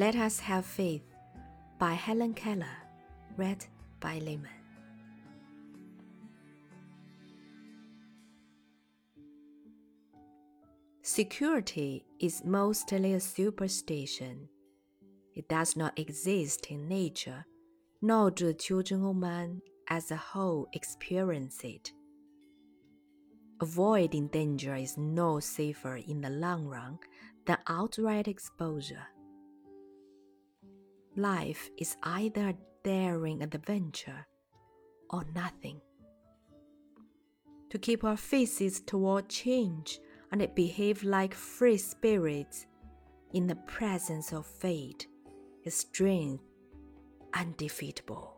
Let Us Have Faith by Helen Keller, read by Layman. Security is mostly a superstition. It does not exist in nature, nor do the children of man as a whole experience it. Avoiding danger is no safer in the long run than outright exposure. Life is either a daring adventure or nothing. To keep our faces toward change and behave like free spirits in the presence of fate is strength undefeatable.